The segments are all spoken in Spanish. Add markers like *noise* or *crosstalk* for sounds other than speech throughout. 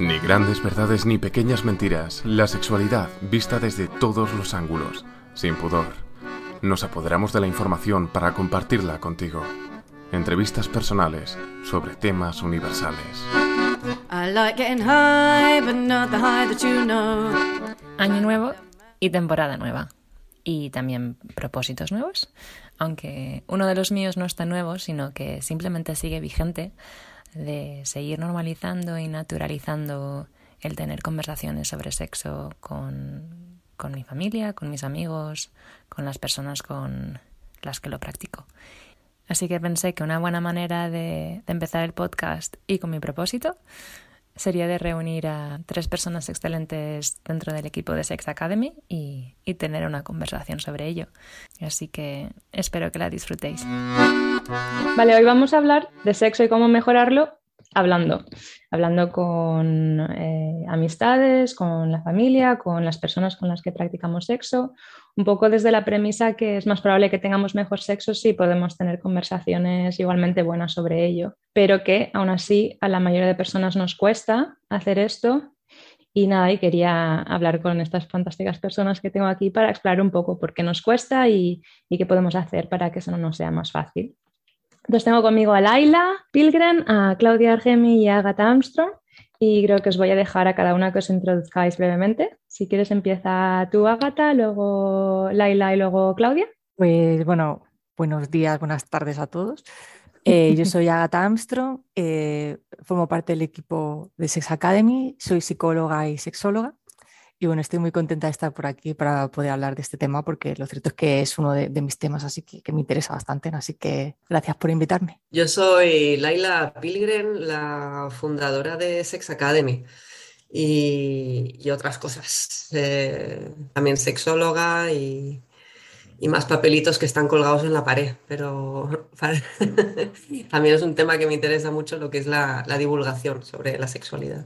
Ni grandes verdades ni pequeñas mentiras, la sexualidad vista desde todos los ángulos, sin pudor. Nos apoderamos de la información para compartirla contigo. Entrevistas personales sobre temas universales. Año nuevo y temporada nueva. Y también propósitos nuevos. Aunque uno de los míos no está nuevo, sino que simplemente sigue vigente de seguir normalizando y naturalizando el tener conversaciones sobre sexo con, con mi familia, con mis amigos, con las personas con las que lo practico. Así que pensé que una buena manera de, de, empezar el podcast y con mi propósito sería de reunir a tres personas excelentes dentro del equipo de Sex Academy y, tener una conversación sobre ello. Así que espero que la disfrutéis. Vale, hoy vamos a hablar de sexo y cómo mejorarlo hablando, hablando con eh, amistades, con la familia, con las personas con las que practicamos sexo, un poco desde la premisa que es más probable que tengamos mejor sexo si podemos tener conversaciones igualmente buenas sobre ello, pero que aún así a la mayoría de personas nos cuesta hacer esto. Y nada, y quería hablar con estas fantásticas personas que tengo aquí para explorar un poco por qué nos cuesta y, y qué podemos hacer para que eso no nos sea más fácil. Entonces tengo conmigo a Laila Pilgren, a Claudia Argemi y a Agatha Armstrong. Y creo que os voy a dejar a cada una que os introduzcáis brevemente. Si quieres empieza tú, Agatha, luego Laila y luego Claudia. Pues bueno, buenos días, buenas tardes a todos. Eh, yo soy Agatha Armstrong, eh, formo parte del equipo de Sex Academy, soy psicóloga y sexóloga y bueno, estoy muy contenta de estar por aquí para poder hablar de este tema porque lo cierto es que es uno de, de mis temas así que, que, me interesa bastante. Así que gracias por invitarme. Yo soy Laila Pilgren, la fundadora de Sex Academy y, y otras cosas. Eh, también sexóloga y, y, más papelitos que están colgados en la pared. Pero *laughs* *laughs* también es un tema que me interesa mucho lo que es la, la divulgación sobre la sexualidad.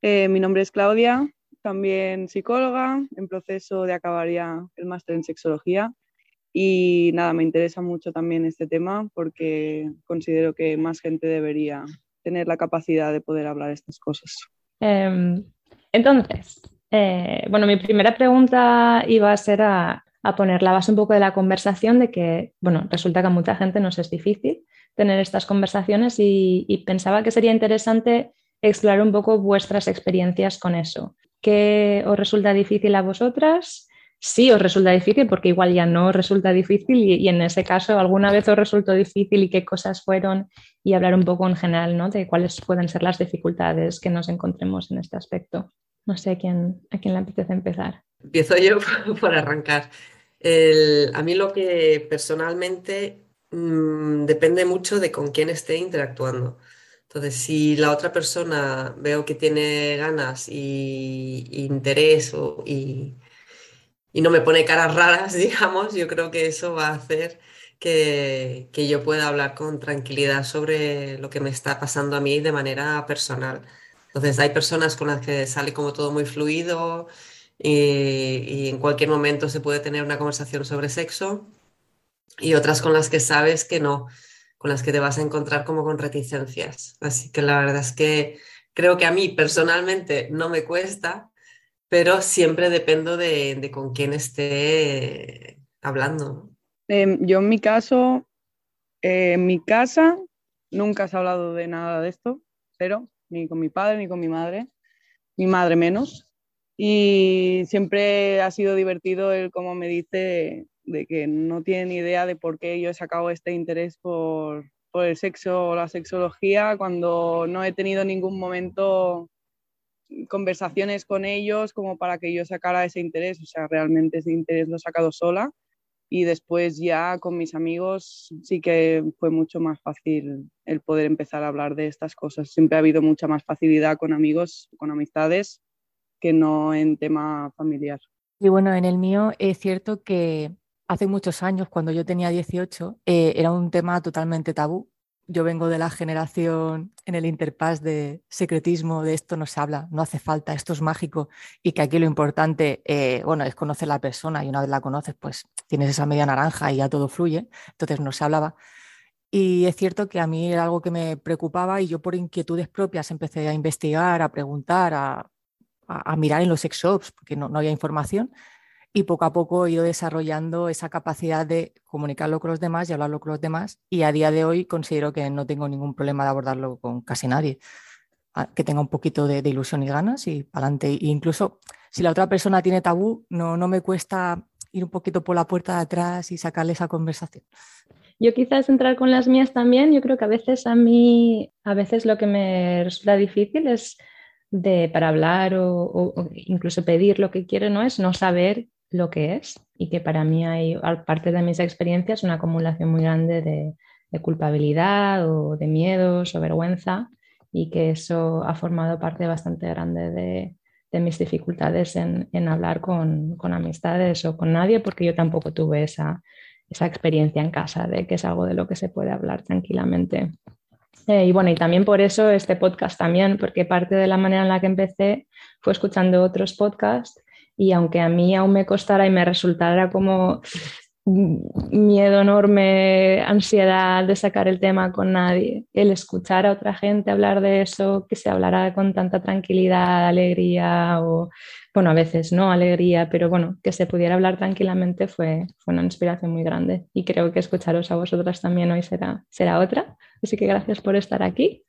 Eh, mi nombre es Claudia, también psicóloga, en proceso de acabar ya el máster en sexología. Y nada, me interesa mucho también este tema porque considero que más gente debería tener la capacidad de poder hablar estas cosas. Eh, entonces, eh, bueno, mi primera pregunta iba a ser a, a, poner la base un poco de la conversación de que, bueno, resulta que a mucha gente nos es difícil tener estas conversaciones y, y pensaba que sería interesante explorar un poco vuestras experiencias con eso. ¿Qué os resulta difícil a vosotras? Sí os resulta difícil porque igual ya no os resulta difícil y, en ese caso alguna vez os resultó difícil y qué cosas fueron y hablar un poco en general ¿no? de cuáles pueden ser las dificultades que nos encontremos en este aspecto. No sé a quién, a quién le apetece empezar. Empiezo yo *laughs* por arrancar. A mí lo que personalmente mmm, depende mucho de con quién esté interactuando. Entonces, si la otra persona veo que tiene ganas y, interés o, y, y, no me pone caras raras, *laughs* digamos, yo creo que eso va a hacer que, que, yo pueda hablar con tranquilidad sobre lo que me está pasando a mí de manera personal. Entonces, hay personas con las que sale como todo muy fluido y, y en cualquier momento se puede tener una conversación sobre sexo y otras con las que sabes que no con las que te vas a encontrar como con reticencias. Así que la verdad es que creo que a mí personalmente no me cuesta, pero siempre dependo de, con quién esté hablando. Eh, yo en mi caso, eh, en mi casa nunca se ha hablado de nada de esto, cero, ni con mi padre ni con mi madre, mi madre menos. Y siempre ha sido divertido el cómo me dice de que no tienen idea de por qué yo he sacado este interés por, por el sexo o la sexología cuando no he tenido en ningún momento conversaciones con ellos como para que yo sacara ese interés. O sea, realmente ese interés lo he sacado sola y después ya con mis amigos sí que fue mucho más fácil el poder empezar a hablar de estas cosas. Siempre ha habido mucha más facilidad con amigos, con amistades, que no en tema familiar. Y bueno, en el mío es cierto que hace muchos años, cuando yo tenía 18, eh, era un tema totalmente tabú. Yo vengo de la generación en el interpass de secretismo, de esto no se habla, no hace falta, esto es mágico y que aquí lo importante, eh, bueno, es conocer la persona y una vez la conoces, pues tienes esa media naranja y ya todo fluye, entonces no se hablaba. Y es cierto que a mí era algo que me preocupaba y yo por inquietudes propias empecé a investigar, a preguntar, a, a, mirar en los sex shops, porque no, no, había información. Y poco a poco he ido desarrollando esa capacidad de comunicarlo con los demás y hablarlo con los demás. Y a día de hoy considero que no tengo ningún problema de abordarlo con casi nadie. Que tenga un poquito de, de ilusión y ganas y para adelante. E incluso si la otra persona tiene tabú, no, no me cuesta ir un poquito por la puerta de atrás y sacarle esa conversación. Yo quizás entrar con las mías también, yo creo que a veces a mí, a veces lo que me resulta difícil es de, para hablar o, incluso pedir lo que quiero, ¿no? Es no saber lo que es y que para mí hay, parte de mis experiencias, una acumulación muy grande de, culpabilidad o de miedos o vergüenza y que eso ha formado parte bastante grande de, mis dificultades en, hablar con, amistades o con nadie porque yo tampoco tuve esa, esa experiencia en casa de que es algo de lo que se puede hablar tranquilamente. Eh, y bueno, y también por eso este podcast también, porque parte de la manera en la que empecé fue escuchando otros podcasts y aunque a mí aún me costara y me resultara como miedo enorme, ansiedad de sacar el tema con nadie, el escuchar a otra gente hablar de eso, que se hablara con tanta tranquilidad, alegría o, bueno, a veces no alegría, pero bueno, que se pudiera hablar tranquilamente fue, fue una inspiración muy grande y creo que escucharos a vosotras también hoy será, será otra. Así que gracias por estar aquí.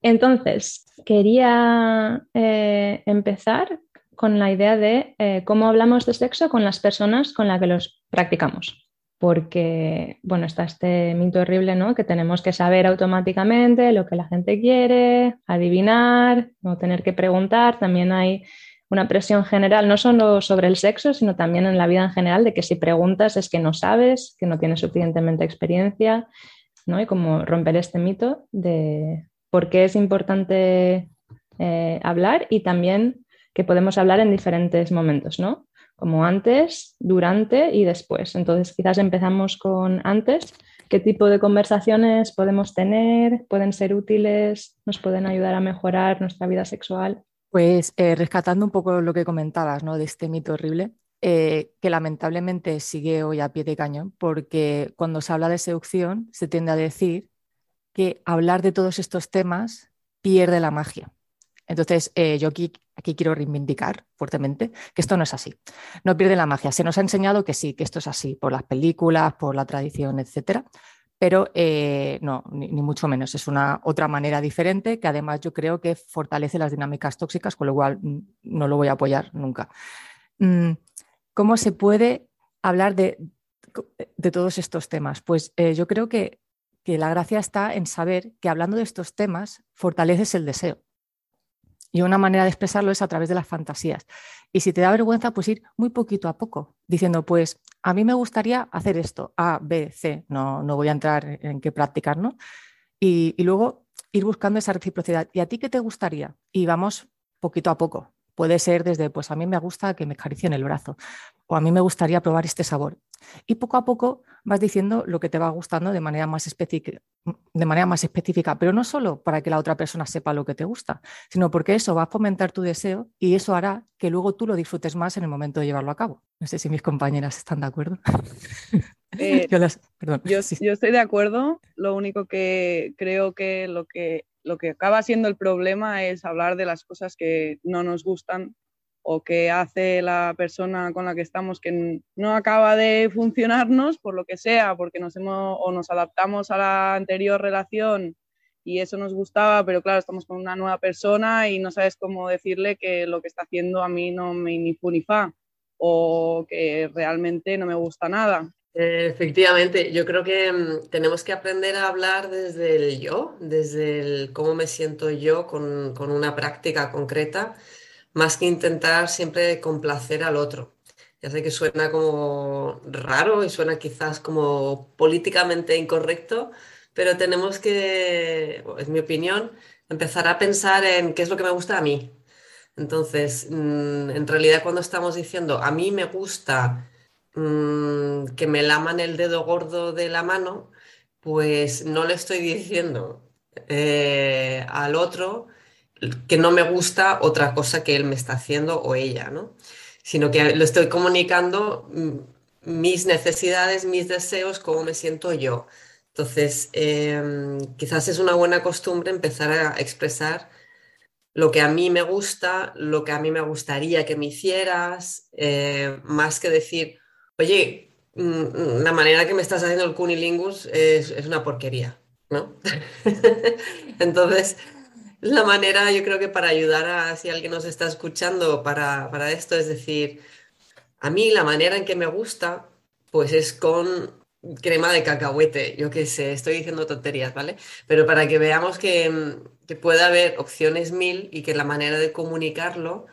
Entonces, quería eh, empezar con la idea de eh, cómo hablamos de sexo con las personas con las que los practicamos. Porque, bueno, está este mito horrible, ¿no? Que tenemos que saber automáticamente lo que la gente quiere, adivinar, no tener que preguntar. También hay una presión general, no solo sobre el sexo, sino también en la vida en general, de que si preguntas es que no sabes, que no tienes suficientemente experiencia, ¿no? Y como romper este mito de por qué es importante eh, hablar y también que podemos hablar en diferentes momentos, ¿no? Como antes, durante y después. Entonces, quizás empezamos con antes. ¿Qué tipo de conversaciones podemos tener? ¿Pueden ser útiles? ¿Nos pueden ayudar a mejorar nuestra vida sexual? Pues eh, rescatando un poco lo que comentabas, ¿no? De este mito horrible, eh, que lamentablemente sigue hoy a pie de cañón, porque cuando se habla de seducción se tiende a decir que hablar de todos estos temas pierde la magia. Entonces, eh, yo aquí, aquí, quiero reivindicar fuertemente que esto no es así. No pierde la magia. Se nos ha enseñado que sí, que esto es así, por las películas, por la tradición, etcétera. Pero eh, no, ni, mucho menos. Es una otra manera diferente que además yo creo que fortalece las dinámicas tóxicas, con lo cual mm, no lo voy a apoyar nunca. Mm, ¿Cómo se puede hablar de, de todos estos temas? Pues eh, yo creo que, que la gracia está en saber que hablando de estos temas fortaleces el deseo. Y una manera de expresarlo es a través de las fantasías. Y si te da vergüenza, pues ir muy poquito a poco, diciendo, pues a mí me gustaría hacer esto, A, B, C, no, no voy a entrar en qué practicar, ¿no? Y, y luego ir buscando esa reciprocidad. ¿Y a ti qué te gustaría? Y vamos poquito a poco. Puede ser desde, pues a mí me gusta que me acaricien el brazo o a mí me gustaría probar este sabor. Y poco a poco vas diciendo lo que te va gustando de manera más específica, de manera más específica, pero no solo para que la otra persona sepa lo que te gusta, sino porque eso va a fomentar tu deseo y eso hará que luego tú lo disfrutes más en el momento de llevarlo a cabo. No sé si mis compañeras están de acuerdo. Eh, *laughs* yo, yo, yo estoy de acuerdo, lo único que creo que lo que lo que acaba siendo el problema es hablar de las cosas que no nos gustan o que hace la persona con la que estamos que no acaba de funcionarnos por lo que sea, porque nos hemos o nos adaptamos a la anterior relación y eso nos gustaba, pero claro, estamos con una nueva persona y no sabes cómo decirle que lo que está haciendo a mí no me ni fu ni fa o que realmente no me gusta nada. Efectivamente, yo creo que mm, tenemos que aprender a hablar desde el yo, desde el cómo me siento yo con, con una práctica concreta, más que intentar siempre complacer al otro. Ya sé que suena como raro y suena quizás como políticamente incorrecto, pero tenemos que, es mi opinión, empezar a pensar en qué es lo que me gusta a mí. Entonces, mm, en realidad cuando estamos diciendo a mí me gusta Mm, que me laman el dedo gordo de la mano, pues no le estoy diciendo eh, al otro que no me gusta otra cosa que él me está haciendo o ella, ¿no? Sino que lo estoy comunicando mm, mis necesidades, mis deseos, cómo me siento yo. Entonces, em, quizás es una buena costumbre empezar a expresar lo que a mí me gusta, lo que a mí me gustaría que me hicieras, eh, más que decir, oye, mm, la manera que me estás haciendo el cunilingus es, es una porquería, ¿no? *laughs* Entonces, la manera, yo creo que para ayudar a si alguien nos está escuchando para, para esto, es decir, a mí la manera en que me gusta, pues es con crema de cacahuete, yo qué sé, estoy diciendo tonterías, ¿vale? Pero para que veamos que, mm, que puede haber opciones mil y que la manera de comunicarlo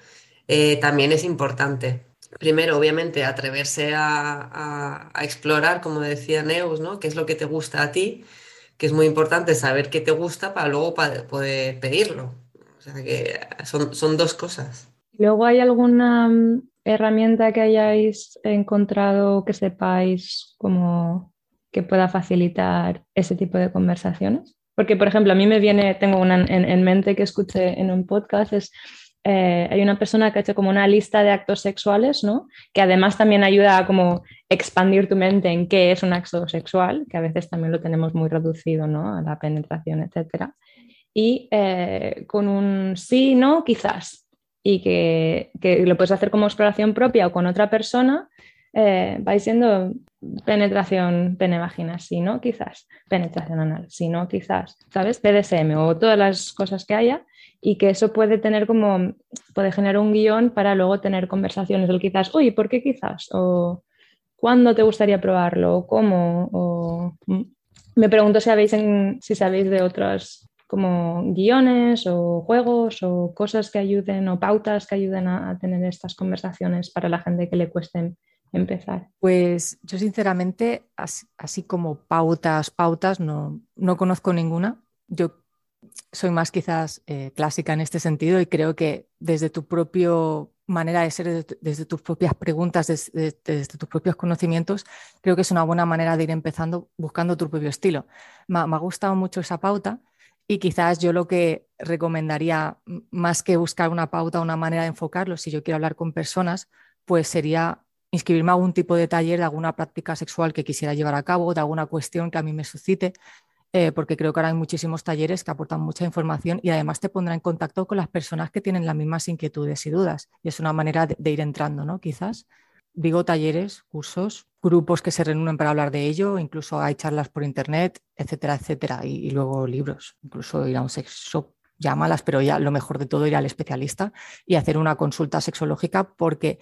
eh, también es importante. Primero, obviamente, atreverse a, explorar, como decía Neus, ¿no? ¿Qué es lo que te gusta a ti? Que es muy importante saber qué te gusta para luego poder pedirlo. O sea que son, dos cosas. Luego hay alguna mm, herramienta que hayáis encontrado que sepáis como que pueda facilitar ese tipo de conversaciones? Porque, por ejemplo, a mí me viene, tengo una en, mente que escuché en un podcast, es, eh, hay una persona que ha hecho como una lista de actos sexuales, ¿no? Que además también ayuda a como expandir tu mente en qué es un acto sexual, que a veces también lo tenemos muy reducido, ¿no? A la penetración, etcétera. Y eh, con un sí, no, quizás, y que, lo puedes hacer como exploración propia o con otra persona, eh, vais siendo penetración pene-vagina, si no, quizás, penetración anal, si no, quizás, ¿sabes? PDSM o todas las cosas que haya y que eso puede tener como, puede generar un guion para luego tener conversaciones del quizás, uy, ¿por qué quizás? O ¿cuándo te gustaría probarlo? ¿O cómo? O, mm, me pregunto si, habéis si sabéis de otras como guiones o juegos o cosas que ayuden o pautas que ayuden a, tener estas conversaciones para la gente que le cueste empezar? Pues yo sinceramente, así, como pautas, pautas, no, no, conozco ninguna. Yo soy más quizás eh, clásica en este sentido y creo que desde tu propia manera de ser, desde, tus propias preguntas, desde, desde, tus propios conocimientos, creo que es una buena manera de ir empezando buscando tu propio estilo. Me, me ha gustado mucho esa pauta y quizás yo lo que recomendaría, más que buscar una pauta, una manera de enfocarlo, si yo quiero hablar con personas, pues sería inscribirme a algún tipo de taller de alguna práctica sexual que quisiera llevar a cabo, de alguna cuestión que a mí me suscite, eh, porque creo que ahora hay muchísimos talleres que aportan mucha información y además te pondrá en contacto con las personas que tienen las mismas inquietudes y dudas. Y es una manera de, ir entrando, ¿no? Quizás digo talleres, cursos, grupos que se reúnen para hablar de ello, incluso hay charlas por internet, etcétera, etcétera, y, luego libros, incluso ir a un sex shop, llámalas, pero ya lo mejor de todo ir al especialista y hacer una consulta sexológica porque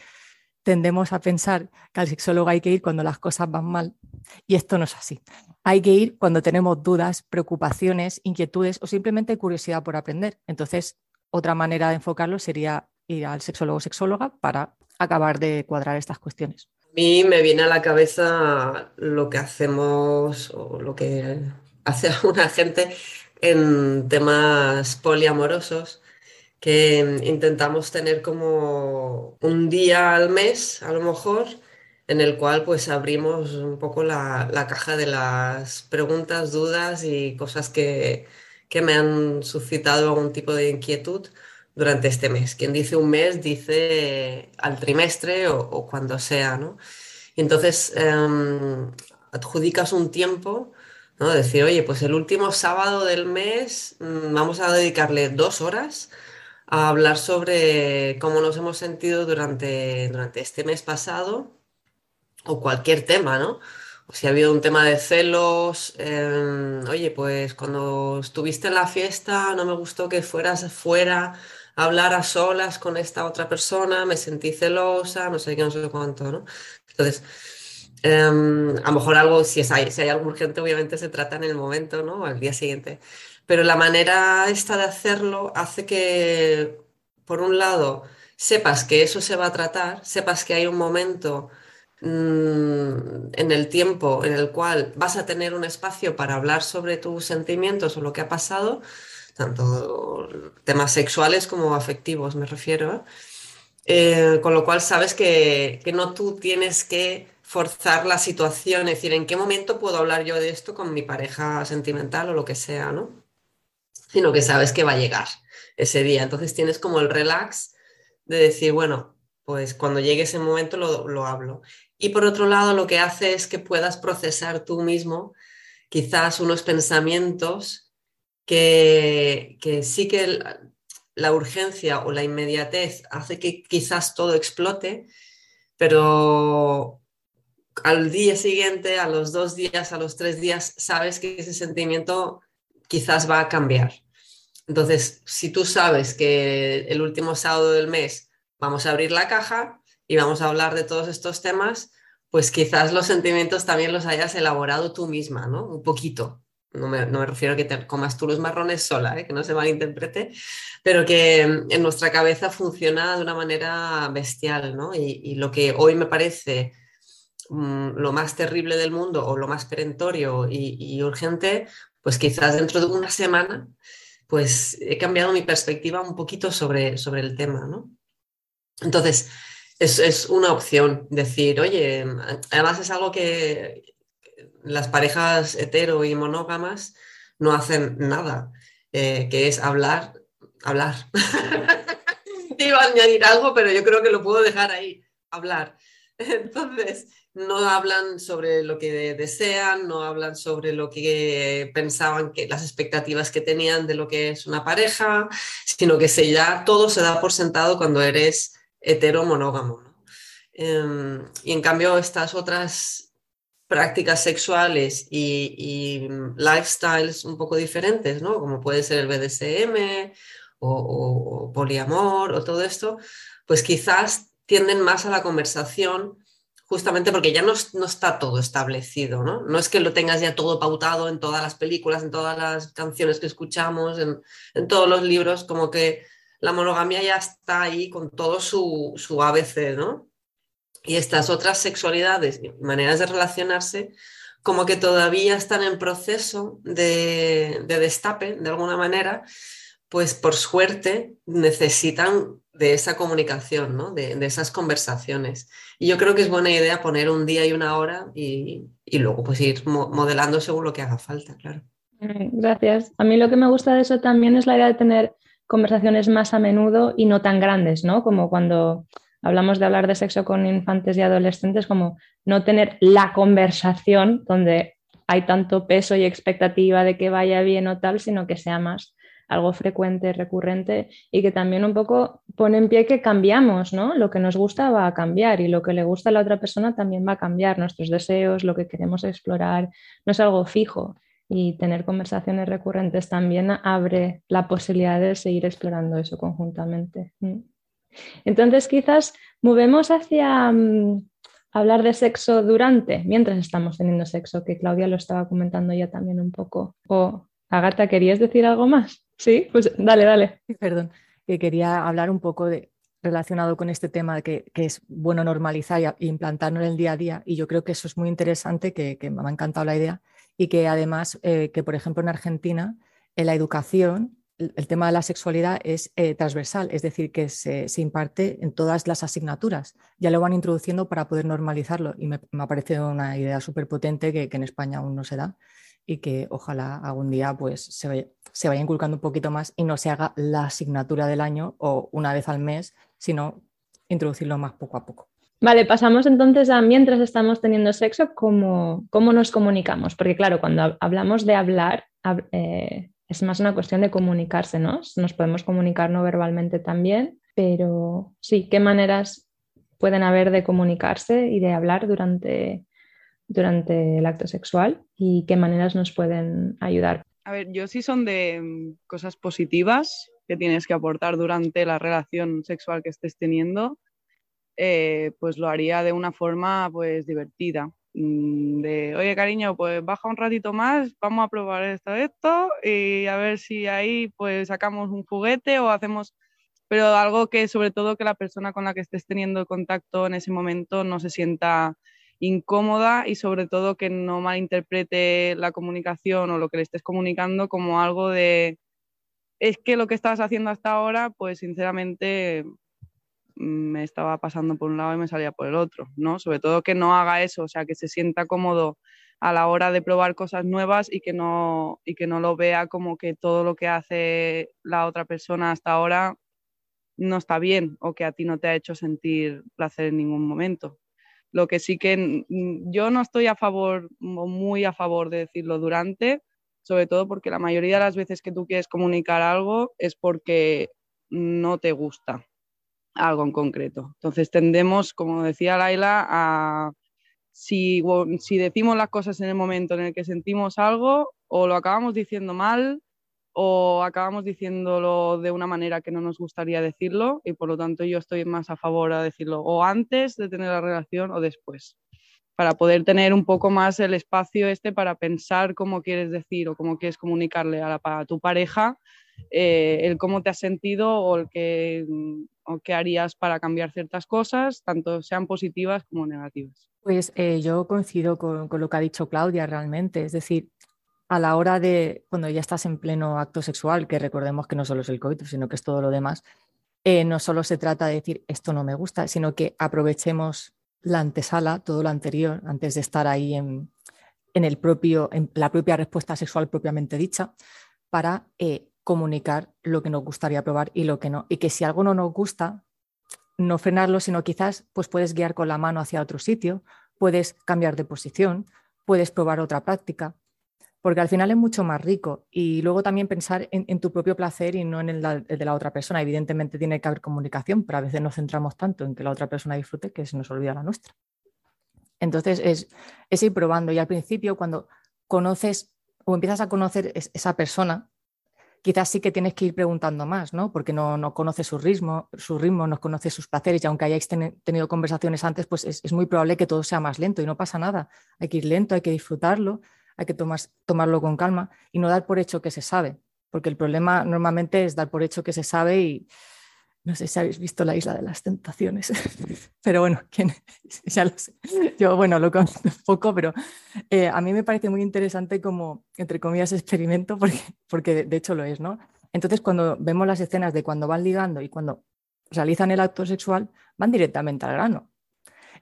tendemos a pensar que al sexólogo hay que ir cuando las cosas van mal y esto no es así. Hay que ir cuando tenemos dudas, preocupaciones, inquietudes o simplemente curiosidad por aprender. Entonces, otra manera de enfocarlo sería ir al sexólogo o sexóloga para acabar de cuadrar estas cuestiones. A mí me viene a la cabeza lo que hacemos o lo que *laughs* hace alguna gente en temas poliamorosos, que intentamos tener como un día al mes, a lo mejor, en el cual pues abrimos un poco la, caja de las preguntas, dudas y cosas que, que me han suscitado algún tipo de inquietud durante este mes. Quien dice un mes dice al trimestre o, cuando sea, ¿no? Y entonces em, adjudicas un tiempo, ¿no? Decir, oye, pues el último sábado del mes mm, vamos a dedicarle dos horas a hablar sobre cómo nos hemos sentido durante, durante este mes pasado o cualquier tema, ¿no? O si ha habido un tema de celos, em, oye, pues cuando estuviste en la fiesta no me gustó que fueras fuera hablar a solas con esta otra persona, me sentí celosa, no sé qué, no sé cuánto, ¿no? Entonces, em, a lo mejor algo, si, si hay algo urgente, obviamente se trata en el momento, ¿no? Al día siguiente. Pero la manera esta de hacerlo hace que, por un lado, sepas que eso se va a tratar, sepas que hay un momento mm, en el tiempo en el cual vas a tener un espacio para hablar sobre tus sentimientos o lo que ha pasado, tanto temas sexuales como afectivos, me refiero. Eh, con lo cual sabes que, no tú tienes que forzar la situación, es decir, en qué momento puedo hablar yo de esto con mi pareja sentimental o lo que sea, ¿no? Sino que sabes que va a llegar ese día. Entonces tienes como el relax de decir, bueno, pues cuando llegue ese momento lo, lo hablo. Y por otro lado, lo que hace es que puedas procesar tú mismo quizás unos pensamientos que, que sí que la urgencia o la inmediatez hace que quizás todo explote, pero al día siguiente, a los dos días, a los tres días, sabes que ese sentimiento quizás va a cambiar. Entonces, si tú sabes que el último sábado del mes vamos a abrir la caja y vamos a hablar de todos estos temas, pues quizás los sentimientos también los hayas elaborado tú misma, ¿no? Un poquito. No me, refiero a que te comas tú los marrones sola, ¿eh? que no se malinterprete, pero que en nuestra cabeza funciona de una manera bestial, ¿no? Y, lo que hoy me parece mm, lo más terrible del mundo o lo más perentorio y, urgente, pues quizás dentro de una semana, pues he cambiado mi perspectiva un poquito sobre, sobre el tema, ¿no? Entonces, es, es una opción decir, oye, además es algo que las parejas hetero y monógamas no hacen nada, eh, que es hablar, hablar. *laughs* Iba a añadir algo, pero yo creo que lo puedo dejar ahí, hablar. Entonces, no hablan sobre lo que desean, no hablan sobre lo que pensaban que las expectativas que tenían de lo que es una pareja, sino que se ya todo se da por sentado cuando eres hetero monógamo. Em, y en cambio, estas otras prácticas sexuales y, lifestyles un poco diferentes, ¿no? Como puede ser el BDSM o, poliamor o todo esto, pues quizás tienden más a la conversación justamente porque ya no, está todo establecido, ¿no? No es que lo tengas ya todo pautado en todas las películas, en todas las canciones que escuchamos, en, en todos los libros, como que la monogamia ya está ahí con todo su, su ABC, ¿no? Y estas otras sexualidades y maneras de relacionarse como que todavía están en proceso de, destape, de alguna manera, pues por suerte necesitan de esa comunicación, ¿no? de, esas conversaciones. Y yo creo que es buena idea poner un día y una hora y, luego pues ir modelando según lo que haga falta, claro. Gracias. A mí lo que me gusta de eso también es la idea de tener conversaciones más a menudo y no tan grandes, ¿no? Como cuando hablamos de hablar de sexo con infantes y adolescentes, como no tener la conversación donde hay tanto peso y expectativa de que vaya bien o tal, sino que sea más algo frecuente, recurrente y que también un poco pone en pie que cambiamos, ¿no? Lo que nos gusta va a cambiar y lo que le gusta a la otra persona también va a cambiar, nuestros deseos, lo que queremos explorar, no es algo fijo y tener conversaciones recurrentes también abre la posibilidad de seguir explorando eso conjuntamente. Mm. Entonces, quizás movemos hacia mm, hablar de sexo durante, mientras estamos teniendo sexo, que Claudia lo estaba comentando ya también un poco. O, Agata, ¿querías decir algo más? Sí, pues dale, dale. Perdón, que quería hablar un poco de relacionado con este tema de que, es bueno normalizar y implantarlo en el día a día. Y yo creo que eso es muy interesante, que, me ha encantado la idea. Y que además, eh, que por ejemplo en Argentina, en la educación el tema de la sexualidad es eh, transversal, es decir, que se, imparte en todas las asignaturas. Ya lo van introduciendo para poder normalizarlo y me, ha parecido una idea súper potente que, en España aún no se da y que ojalá algún día pues, se, vaya, se vaya inculcando un poquito más y no se haga la asignatura del año o una vez al mes, sino introducirlo más poco a poco. Vale, pasamos entonces a mientras estamos teniendo sexo, ¿cómo, cómo nos comunicamos? Porque claro, cuando hablamos de hablar, eh, es más una cuestión de comunicarse, ¿no? Nos podemos comunicar no verbalmente también, pero sí, ¿qué maneras pueden haber de comunicarse y de hablar durante, durante el acto sexual y qué maneras nos pueden ayudar? A ver, yo sí son de mm, cosas positivas que tienes que aportar durante la relación sexual que estés teniendo, eh, pues lo haría de una forma pues divertida. Mm, de, oye cariño, pues baja un ratito más, vamos a probar esto, esto, y a ver si ahí pues sacamos un juguete o hacemos, pero algo que sobre todo que la persona con la que estés teniendo contacto en ese momento no se sienta incómoda y sobre todo que no malinterprete la comunicación o lo que le estés comunicando como algo de, es que lo que estabas haciendo hasta ahora, pues sinceramente me estaba pasando por un lado y me salía por el otro, ¿no? Sobre todo que no haga eso, o sea, que se sienta cómodo a la hora de probar cosas nuevas y que no, y que no lo vea como que todo lo que hace la otra persona hasta ahora no está bien o que a ti no te ha hecho sentir placer en ningún momento. Lo que sí que yo no estoy a favor o muy a favor de decirlo durante, sobre todo porque la mayoría de las veces que tú quieres comunicar algo es porque no te gusta algo en concreto. Entonces tendemos, como decía Laila, a si, si decimos las cosas en el momento en el que sentimos algo, o lo acabamos diciendo mal, o acabamos diciéndolo de una manera que no nos gustaría decirlo, y por lo tanto yo estoy más a favor de decirlo o antes de tener la relación o después, para poder tener un poco más el espacio este para pensar cómo quieres decir o cómo quieres comunicarle a, tu pareja eh, el cómo te has sentido o el que o qué harías para cambiar ciertas cosas, tanto sean positivas como negativas. Pues eh, yo coincido con, lo que ha dicho Claudia realmente, es decir, a la hora de cuando ya estás en pleno acto sexual, que recordemos que no solo es el coito, sino que es todo lo demás, eh, no solo se trata de decir esto no me gusta, sino que aprovechemos la antesala, todo lo anterior, antes de estar ahí en, el propio, en la propia respuesta sexual propiamente dicha, para eh, comunicar lo que nos gustaría probar y lo que no. Y que si algo no nos gusta, no frenarlo, sino quizás pues puedes guiar con la mano hacia otro sitio, puedes cambiar de posición, puedes probar otra práctica, porque al final es mucho más rico. Y luego también pensar en, tu propio placer y no en el, de la otra persona. Evidentemente tiene que haber comunicación, pero a veces nos centramos tanto en que la otra persona disfrute que se nos olvida la nuestra. Entonces es, es ir probando y al principio cuando conoces o empiezas a conocer esa persona, quizás sí que tienes que ir preguntando más, ¿no? Porque no, no conoces su ritmo, su ritmo, no conoces sus placeres y aunque hayáis tenido conversaciones antes, pues es, muy probable que todo sea más lento y no pasa nada. Hay que ir lento, hay que disfrutarlo, hay que tomarlo con calma y no dar por hecho que se sabe, porque el problema normalmente es dar por hecho que se sabe y, no sé si habéis visto la isla de las tentaciones, *laughs* pero bueno, *laughs* ¿quién? *laughs* ya lo sé. Yo, bueno, lo conozco un poco, pero eh, a mí me parece muy interesante como, entre comillas, experimento, porque, porque de hecho lo es, ¿no? Entonces, cuando vemos las escenas de cuando van ligando y cuando realizan el acto sexual, van directamente al grano.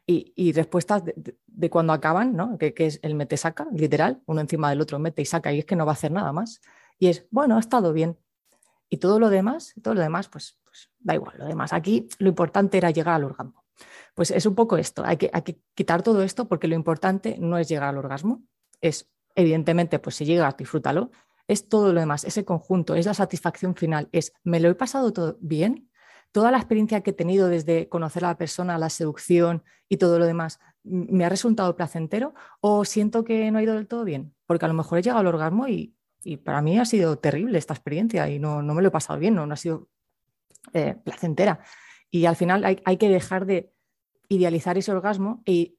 Y, y respuestas de, cuando acaban, ¿no? Que, que es el mete-saca, literal, uno encima del otro mete y saca, y es que no va a hacer nada más. Y es, bueno, ha estado bien. Y todo lo demás, todo lo demás, pues pues, da igual lo demás. Aquí lo importante era llegar al orgasmo. Pues es un poco esto, hay que, quitar todo esto porque lo importante no es llegar al orgasmo, es evidentemente, pues si llegas, disfrútalo, es todo lo demás, ese conjunto, es la satisfacción final, es me lo he pasado todo bien, toda la experiencia que he tenido desde conocer a la persona, la seducción y todo lo demás, me ha resultado placentero o siento que no ha ido del todo bien, porque a lo mejor he llegado al orgasmo y, para mí ha sido terrible esta experiencia y no, me lo he pasado bien, no, no ha sido eh, placentera. Y al final hay, que dejar de idealizar ese orgasmo y,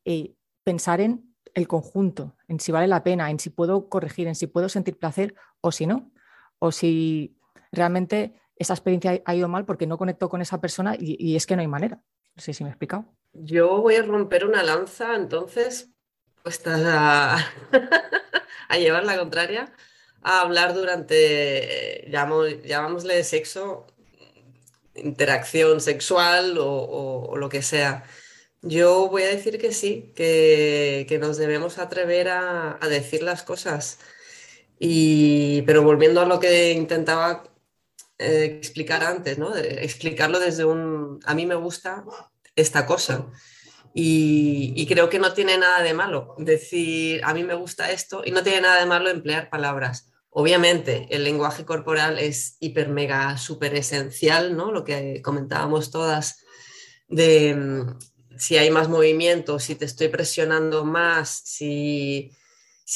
pensar en el conjunto, en si vale la pena, en si puedo corregir, en si puedo sentir placer o si no, o si realmente esa experiencia ha ido mal porque no conecto con esa persona y, es que no hay manera. No sé si me he explicado. Yo voy a romper una lanza, entonces, puestas a, *laughs* a llevar la contraria, a hablar durante, llamámosle de sexo, interacción sexual o, lo que sea. Yo voy a decir que sí, que, nos debemos atrever a, decir las cosas. Y, pero volviendo a lo que intentaba eh, explicar antes, ¿no? explicarlo desde un, a mí me gusta esta cosa. Y, creo que no tiene nada de malo decir, a mí me gusta esto, y no tiene nada de malo emplear palabras. Obviamente, el lenguaje corporal es hiper, mega, súper esencial, ¿no? Lo que comentábamos todas de mm, si hay más movimiento, si te estoy presionando más, si,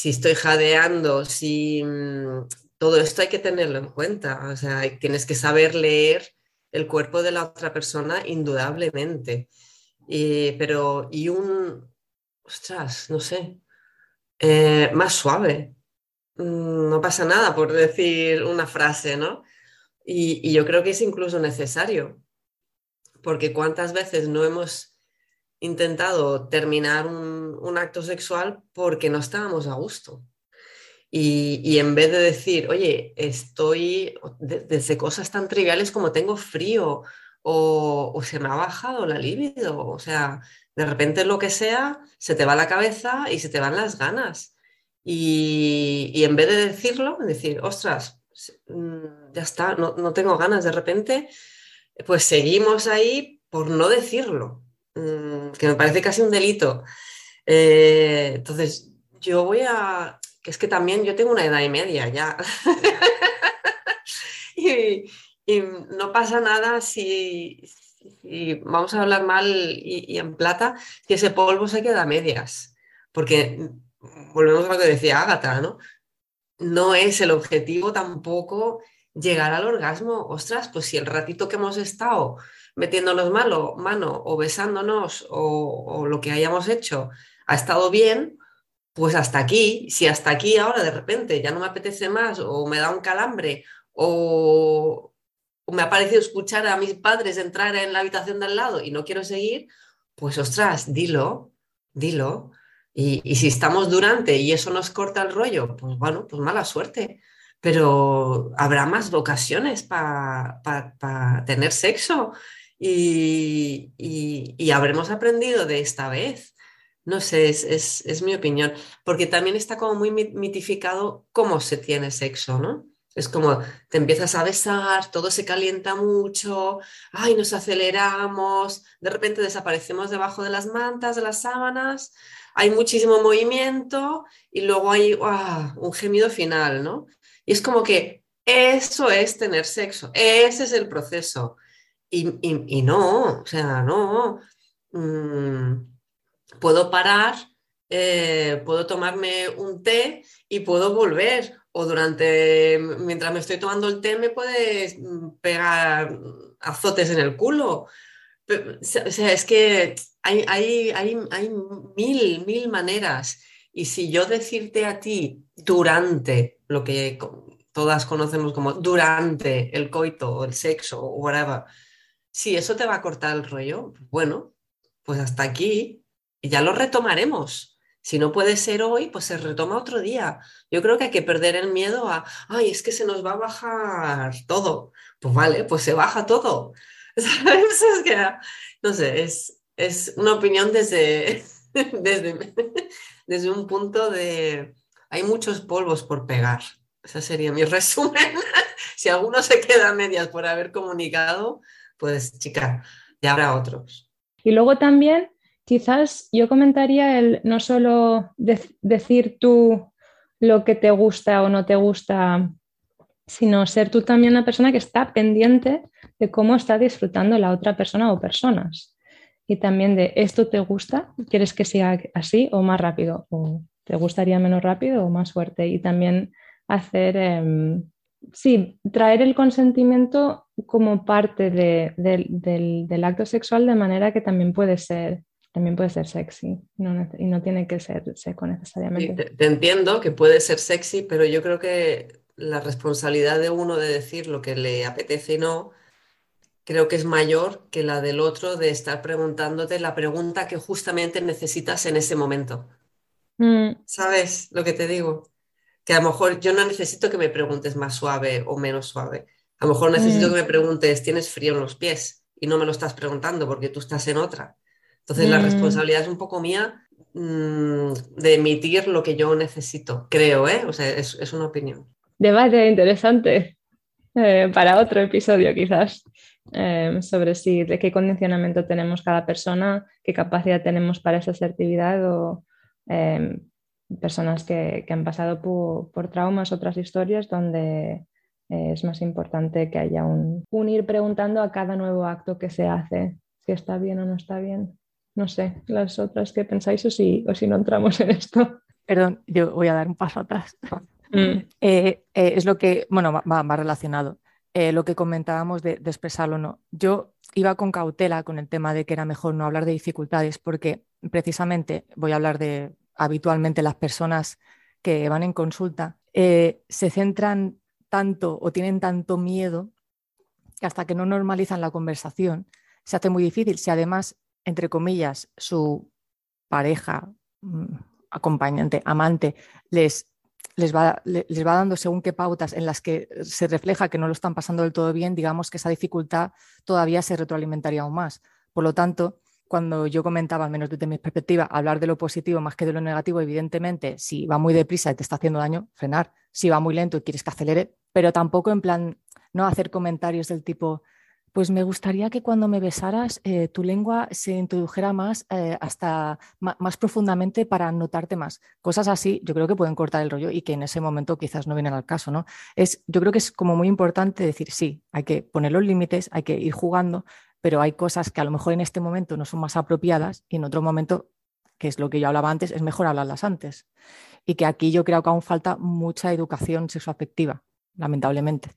estoy jadeando, si mm, todo esto hay que tenerlo en cuenta. O sea, tienes que saber leer el cuerpo de la otra persona indudablemente. pero, y un, ostras, no sé, eh, más suave Mm, no pasa nada por decir una frase, ¿no? Y, yo creo que es incluso necesario, porque cuántas veces no hemos intentado terminar un, acto sexual porque no estábamos a gusto. Y, en vez de decir, oye, estoy desde cosas tan triviales como tengo frío o, o, se me ha bajado la libido, o sea, de repente lo que sea, se te va la cabeza y se te van las ganas. Y, en vez de decirlo, decir, ostras, mm, ya está, no, tengo ganas de repente, pues seguimos ahí por no decirlo. mm, que me parece casi un delito. Eh, entonces, yo voy a, que es que también yo tengo una edad y media ya. *laughs* y, no pasa nada si, vamos a hablar mal y, en plata, si ese polvo se queda a medias. Porque volvemos a lo que decía Ágata, ¿no? No es el objetivo tampoco llegar al orgasmo. Ostras, pues si el ratito que hemos estado metiéndonos malo, mano o besándonos o, lo que hayamos hecho ha estado bien, pues hasta aquí, si hasta aquí ahora de repente ya no me apetece más o me da un calambre o, me ha parecido escuchar a mis padres entrar en la habitación de al lado y no quiero seguir, pues ostras, dilo, dilo. Y, si estamos durante y eso nos corta el rollo, pues bueno, pues mala suerte pero habrá más ocasiones para tener sexo y, habremos aprendido de esta vez. No sé, es, mi opinión, porque también está como muy mitificado cómo se tiene sexo, ¿no? Es como te empiezas a besar, todo se calienta mucho, ay, nos aceleramos, de repente desaparecemos debajo de las mantas, de las sábanas, hay muchísimo movimiento y luego hay un gemido final, ¿no? Y es como que eso es tener sexo, ese es el proceso. Y, no, o sea, no. Mm, puedo parar, eh, puedo tomarme un té y puedo volver. O durante, mientras me estoy tomando el té, me puedes mm, pegar azotes en el culo. O sea, es que hay, hay, hay, hay mil, mil maneras. Y si yo decirte a ti durante lo que todas conocemos como durante el coito o el sexo o whatever, si eso te va a cortar el rollo, bueno, pues hasta aquí y ya lo retomaremos. Si no puede ser hoy, pues se retoma otro día. Yo creo que hay que perder el miedo a, ay, es que se nos va a bajar todo. Pues vale, pues se baja todo. *laughs* Es no sé, es, es una opinión desde, *laughs* desde, *laughs* desde un punto de, hay muchos polvos por pegar. Ese sería mi resumen. si alguno se queda a medias por haber comunicado, pues chica, ya habrá otros. Y luego también, quizás yo comentaría el no solo decir tú lo que te gusta o no te gusta, sino ser tú también una persona que está pendiente de cómo está disfrutando la otra persona o personas. Y también de esto te gusta, quieres que sea así o más rápido, o te gustaría menos rápido o más fuerte. Y también hacer em, sí, traer el consentimiento como parte del, acto sexual de manera que también puede ser, también puede ser sexy y no tiene que ser seco necesariamente. te, entiendo que puede ser sexy, pero yo creo que la responsabilidad de uno de decir lo que le apetece y no, creo que es mayor que la del otro de estar preguntándote la pregunta que justamente necesitas en ese momento. Mm. ¿Sabes lo que te digo? que a lo mejor yo no necesito que me preguntes más suave o menos suave. A lo mejor necesito mm. que me preguntes, ¿tienes frío en los pies? Y no me lo estás preguntando porque tú estás en otra. Entonces la mm. responsabilidad es un poco mía mm, de emitir lo que yo necesito, creo, ¿eh? O sea, es, una opinión. Debate interesante eh, para otro episodio quizás. Eh, sobre si de qué condicionamiento tenemos cada persona, qué capacidad tenemos para esa asertividad o eh, personas que, han pasado por, traumas, otras historias donde eh, es más importante que haya un, ir preguntando a cada nuevo acto que se hace si está bien o no está bien. No sé, las otras que pensáis o si, o si no entramos en esto. Perdón, yo voy a dar un paso atrás. Mm. *laughs* Eh, eh, es lo que, bueno, va, va relacionado. lo que comentábamos de, de, expresarlo o no. Yo iba con cautela con el tema de que era mejor no hablar de dificultades porque precisamente voy a hablar de, habitualmente las personas que van en consulta eh, se centran tanto o tienen tanto miedo que hasta que no normalizan la conversación se hace muy difícil. Si además, entre comillas, su pareja, mm, acompañante, amante, les, les, va, les va dando según qué pautas en las que se refleja que no lo están pasando del todo bien, digamos que esa dificultad todavía se retroalimentaría aún más. Por lo tanto, cuando yo comentaba, al menos desde mi perspectiva, hablar de lo positivo más que de lo negativo, evidentemente, si va muy deprisa y te está haciendo daño, frenar. Si va muy lento y quieres que acelere, pero tampoco en plan, no hacer comentarios del tipo, Pues me gustaría que cuando me besaras eh, tu lengua se introdujera más eh, hasta más profundamente para notarte más. Cosas así, yo creo que pueden cortar el rollo y que en ese momento quizás no vienen al caso, ¿no? Es, yo creo que es como muy importante decir, sí, hay que poner los límites, hay que ir jugando, pero hay cosas que a lo mejor en este momento no son más apropiadas y en otro momento, que es lo que yo hablaba antes, es mejor hablarlas antes. Y que aquí yo creo que aún falta mucha educación sexoafectiva, lamentablemente.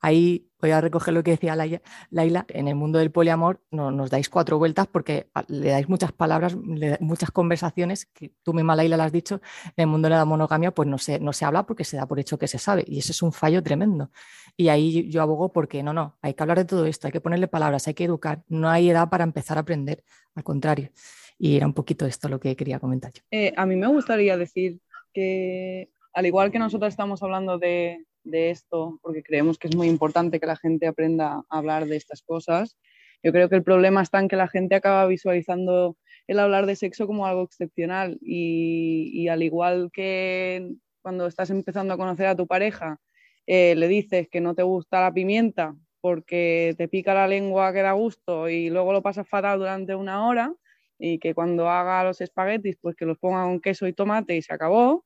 Ahí voy a recoger lo que decía Laila, en el mundo del poliamor no, nos dais cuatro vueltas porque le dais muchas palabras, muchas conversaciones, que tú misma Laila las has dicho, en el mundo de la monogamia pues no se, no se habla porque se da por hecho que se sabe y ese es un fallo tremendo. Y ahí yo abogo porque no, no, hay que hablar de todo esto, hay que ponerle palabras, hay que educar, no hay edad para empezar a aprender, al contrario. Y era un poquito esto lo que quería comentar yo. Eh, a mí me gustaría decir que al igual que nosotros estamos hablando de, de esto porque creemos que es muy importante que la gente aprenda a hablar de estas cosas. Yo creo que el problema está en que la gente acaba visualizando el hablar de sexo como algo excepcional y, al igual que cuando estás empezando a conocer a tu pareja, eh, le dices que no te gusta la pimienta porque te pica la lengua que da gusto y luego lo pasas fatal durante una hora y que cuando haga los espaguetis pues que los ponga con queso y tomate y se acabó,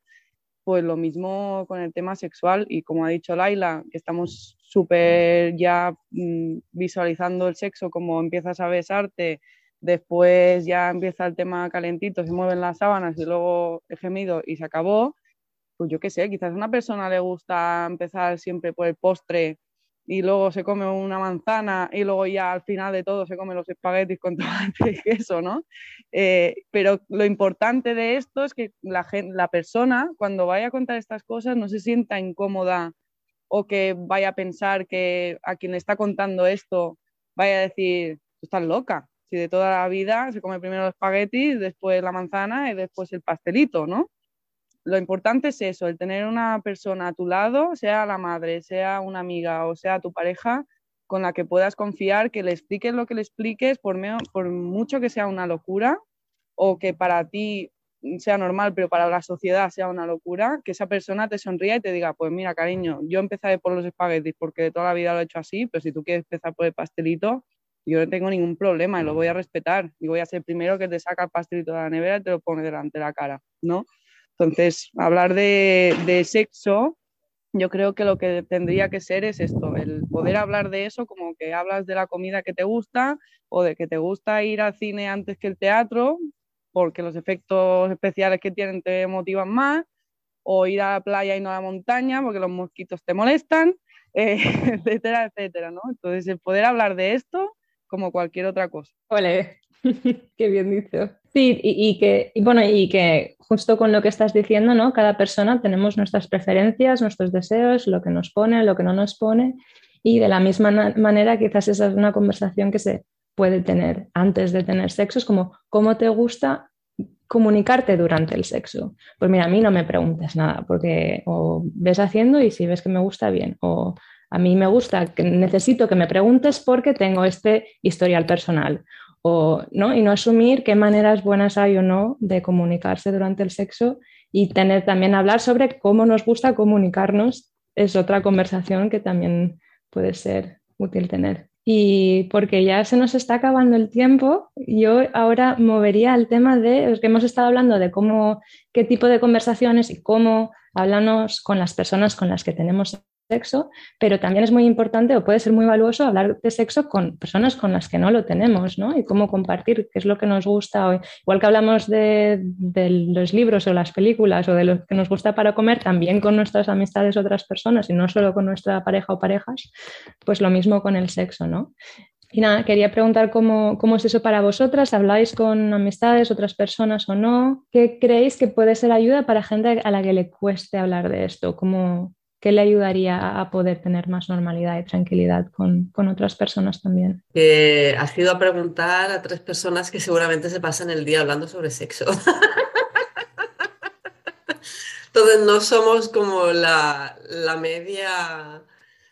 pues lo mismo con el tema sexual y como ha dicho Laila, estamos súper ya mm, visualizando el sexo, como empiezas a besarte, después ya empieza el tema calentito, se mueven las sábanas y luego el gemido y se acabó, pues yo qué sé, quizás a una persona le gusta empezar siempre por el postre y luego se come una manzana y luego ya al final de todo se come los espaguetis con *laughs* tomate y queso, ¿no? Eh, pero lo importante de esto es que la, la persona cuando vaya a contar estas cosas no se sienta incómoda o que vaya a pensar que a quien le está contando esto vaya a decir, estás loca, si de toda la vida se come primero los espaguetis, después la manzana y después el pastelito, ¿no? Lo importante es eso, el tener una persona a tu lado, sea la madre, sea una amiga o sea tu pareja, con la que puedas confiar, que le expliques lo que le expliques, por, por mucho que sea una locura o que para ti sea normal, pero para la sociedad sea una locura, que esa persona te sonría y te diga, pues mira, cariño, yo empezaré por los espaguetis porque toda la vida lo he hecho así, pero si tú quieres empezar por el pastelito, yo no tengo ningún problema y lo voy a respetar y voy a ser primero que te saca el pastelito de la nevera y te lo pone delante de la cara, ¿no? Entonces, hablar de, sexo, yo creo que lo que tendría que ser es esto, el poder hablar de eso como que hablas de la comida que te gusta o de que te gusta ir al cine antes que el teatro, porque los efectos especiales que tienen te motivan más, o ir a la playa y no a la montaña porque los mosquitos te molestan, *laughs* eh, etcétera, etcétera, ¿no? Entonces, el poder hablar de esto como cualquier otra cosa. Ole, *laughs* qué bien dicho. Sí, y, que, bueno, y que justo con lo que estás diciendo, ¿no? Cada persona tenemos nuestras preferencias, nuestros deseos, lo que nos pone, lo que no nos pone, y de la misma manera quizás esa es una conversación que se puede tener antes de tener sexo, es como cómo te gusta comunicarte durante el sexo. Pues mira, a mí no me preguntes nada, porque o ves haciendo y si ves que me gusta bien, o a mí me gusta, que necesito que me preguntes porque tengo este historial personal, o, ¿no? y no asumir qué maneras buenas hay o no de comunicarse durante el sexo y tener también hablar sobre cómo nos gusta comunicarnos es otra conversación que también puede ser útil tener. Y porque ya se nos está acabando el tiempo, yo ahora movería el tema de, que hemos estado hablando de cómo, qué tipo de conversaciones y cómo hablamos con las personas con las que tenemos sexo, pero también es muy importante o puede ser muy valuoso hablar de sexo con personas con las que no lo tenemos, ¿no? Y cómo compartir qué es lo que nos gusta. Hoy. Igual que hablamos de, los libros o las películas o de lo que nos gusta para comer, también con nuestras amistades otras personas y no solo con nuestra pareja o parejas, pues lo mismo con el sexo, ¿no? Y nada, quería preguntar cómo, cómo, es eso para vosotras. ¿Habláis con amistades, otras personas o no? ¿Qué creéis que puede ser ayuda para gente a la que le cueste hablar de esto? ¿Cómo, ¿Qué le ayudaría a poder tener más normalidad y tranquilidad con, otras personas también? Eh, has ido a preguntar a tres personas que seguramente se pasan el día hablando sobre sexo. *laughs* Entonces no somos como la, media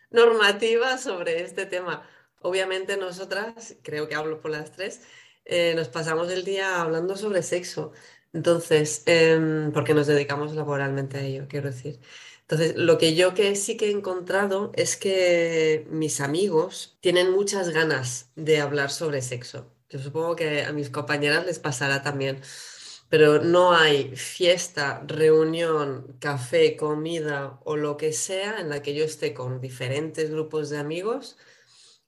normativa sobre este tema. Obviamente nosotras, creo que hablo por las tres, eh, nos pasamos el día hablando sobre sexo. Entonces, em, porque nos dedicamos laboralmente a ello, quiero decir. Entonces, lo que yo que sí que he encontrado es que mis amigos tienen muchas ganas de hablar sobre sexo. Yo supongo que a mis compañeras les pasará también, pero no hay fiesta, reunión, café, comida o lo que sea en la que yo esté con diferentes grupos de amigos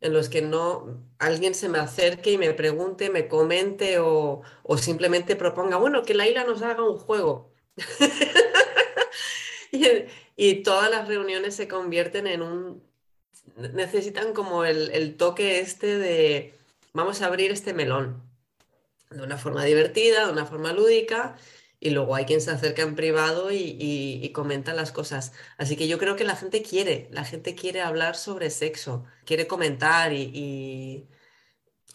en los que no alguien se me acerque y me pregunte, me comente o, simplemente proponga, bueno, que Laila nos haga un juego. *laughs* y, todas las reuniones se convierten en un... necesitan como el toque este de, vamos a abrir este melón de una forma divertida, de una forma lúdica y luego hay quien se acerca en privado y, comenta las cosas. Así que yo creo que la gente quiere, la gente quiere hablar sobre sexo, quiere comentar y,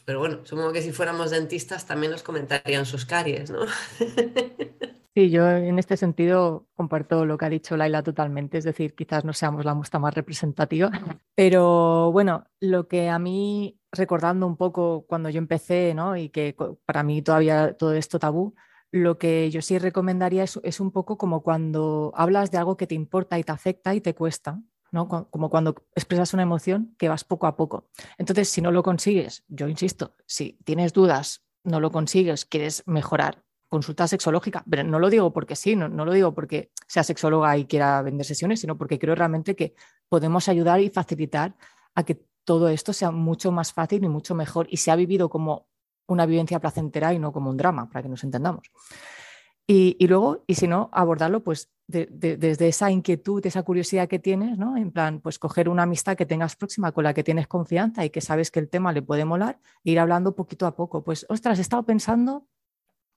Pero bueno, supongo que si fuéramos dentistas también nos comentarían sus caries, ¿no? *laughs* Sí, yo en este sentido comparto lo que ha dicho Laila totalmente, es decir, quizás no seamos la muestra más representativa, pero bueno, lo que a mí, recordando un poco cuando yo empecé, ¿no? Y que para mí todavía todo esto tabú, lo que yo sí recomendaría es, un poco como cuando hablas de algo que te importa y te afecta y te cuesta, ¿no? Como cuando expresas una emoción que vas poco a poco. Entonces, si no lo consigues, yo insisto, si tienes dudas, no lo consigues, quieres mejorar, consulta sexológica, pero no lo digo porque sí, no, no lo digo porque sea sexóloga y quiera vender sesiones, sino porque creo realmente que podemos ayudar y facilitar a que todo esto sea mucho más fácil y mucho mejor y se ha vivido como una vivencia placentera y no como un drama, para que nos entendamos. Y, luego, y si no, abordarlo pues desde esa inquietud, esa curiosidad que tienes, ¿no? En plan, pues coger una amistad que tengas próxima con la que tienes confianza y que sabes que el tema le puede molar, e ir hablando poquito a poco. Pues, ostras, he estado pensando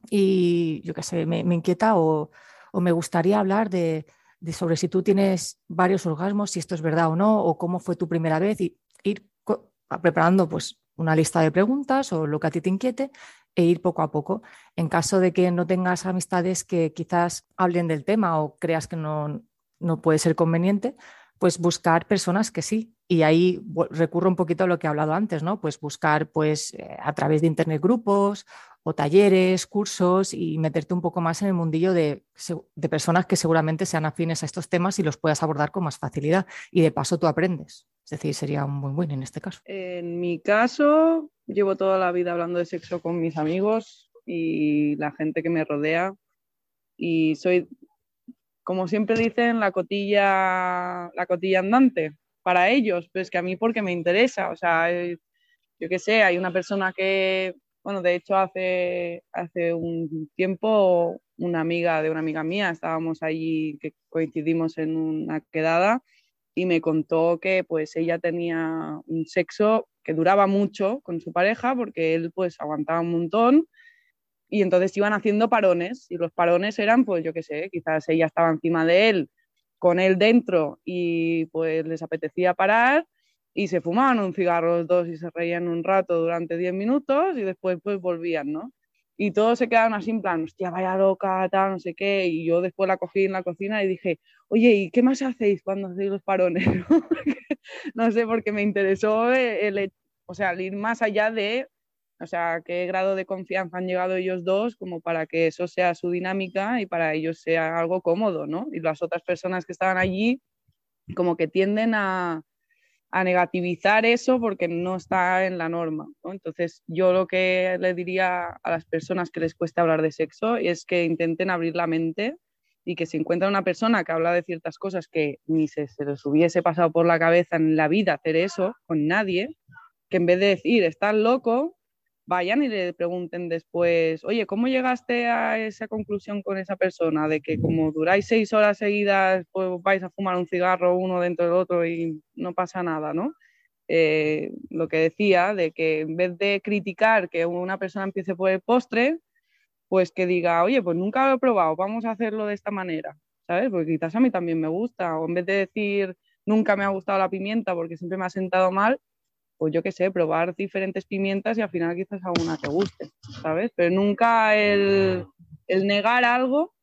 y yo qué sé, me, inquieta o, me gustaría hablar de, de, sobre si tú tienes varios orgasmos, si esto es verdad o no, o cómo fue tu primera vez y ir preparando pues una lista de preguntas o lo que a ti te inquiete e ir poco a poco. En caso de que no tengas amistades que quizás hablen del tema o creas que no, no puede ser conveniente, pues buscar personas que sí. Y ahí recurro un poquito a lo que he hablado antes, ¿no? Pues buscar pues eh, a través de internet grupos talleres, cursos y meterte un poco más en el mundillo de, de personas que seguramente sean afines a estos temas y los puedas abordar con más facilidad. Y de paso tú aprendes. Es decir, sería un buen en este caso. En mi caso, llevo toda la vida hablando de sexo con mis amigos y la gente que me rodea. Y soy, como siempre dicen, la cotilla, la cotilla andante para ellos, pues que a mí porque me interesa. O sea, eh, yo qué sé, hay una persona que, bueno, de hecho hace, hace un tiempo una amiga de una amiga mía, estábamos allí que coincidimos en una quedada y me contó que pues ella tenía un sexo que duraba mucho con su pareja porque él pues aguantaba un montón y entonces iban haciendo parones y los parones eran pues yo qué sé, quizás ella estaba encima de él con él dentro y pues les apetecía parar y se fumaban un cigarro los dos y se reían un rato durante 10 minutos y después pues volvían, ¿no? y todos se quedaron así en plan, hostia, vaya loca, tal, no sé qué, y yo después la cogí en la cocina y dije, oye, ¿y qué más hacéis cuando hacéis los parones? *laughs* no sé, porque me interesó el, o sea, ir más allá de, o sea, qué grado de confianza han llegado ellos dos como para que eso sea su dinámica y para ellos sea algo cómodo, ¿no? Y las otras personas que estaban allí como que tienden a, a negativizar eso porque no está en la norma. Entonces, yo lo que le diría a las personas que les cuesta hablar de sexo es que intenten abrir la mente y que si encuentran una persona que habla de ciertas cosas que ni se, se les hubiese pasado por la cabeza en la vida hacer eso con nadie, que en vez de decir, estás loco, vayan y le pregunten después, oye, ¿cómo llegaste a esa conclusión con esa persona? De que como duráis seis horas seguidas, pues vais a fumar un cigarro uno dentro del otro y no pasa nada, ¿no? Eh, lo que decía, de que en vez de criticar que una persona empiece por el postre, pues que diga, oye, pues nunca lo he probado, vamos a hacerlo de esta manera, ¿sabes? Porque quizás a mí también me gusta, o en vez de decir, nunca me ha gustado la pimienta porque siempre me ha sentado mal, pues yo qué sé, probar diferentes pimientas y al final quizás a una te guste, ¿sabes? Pero nunca el, negar algo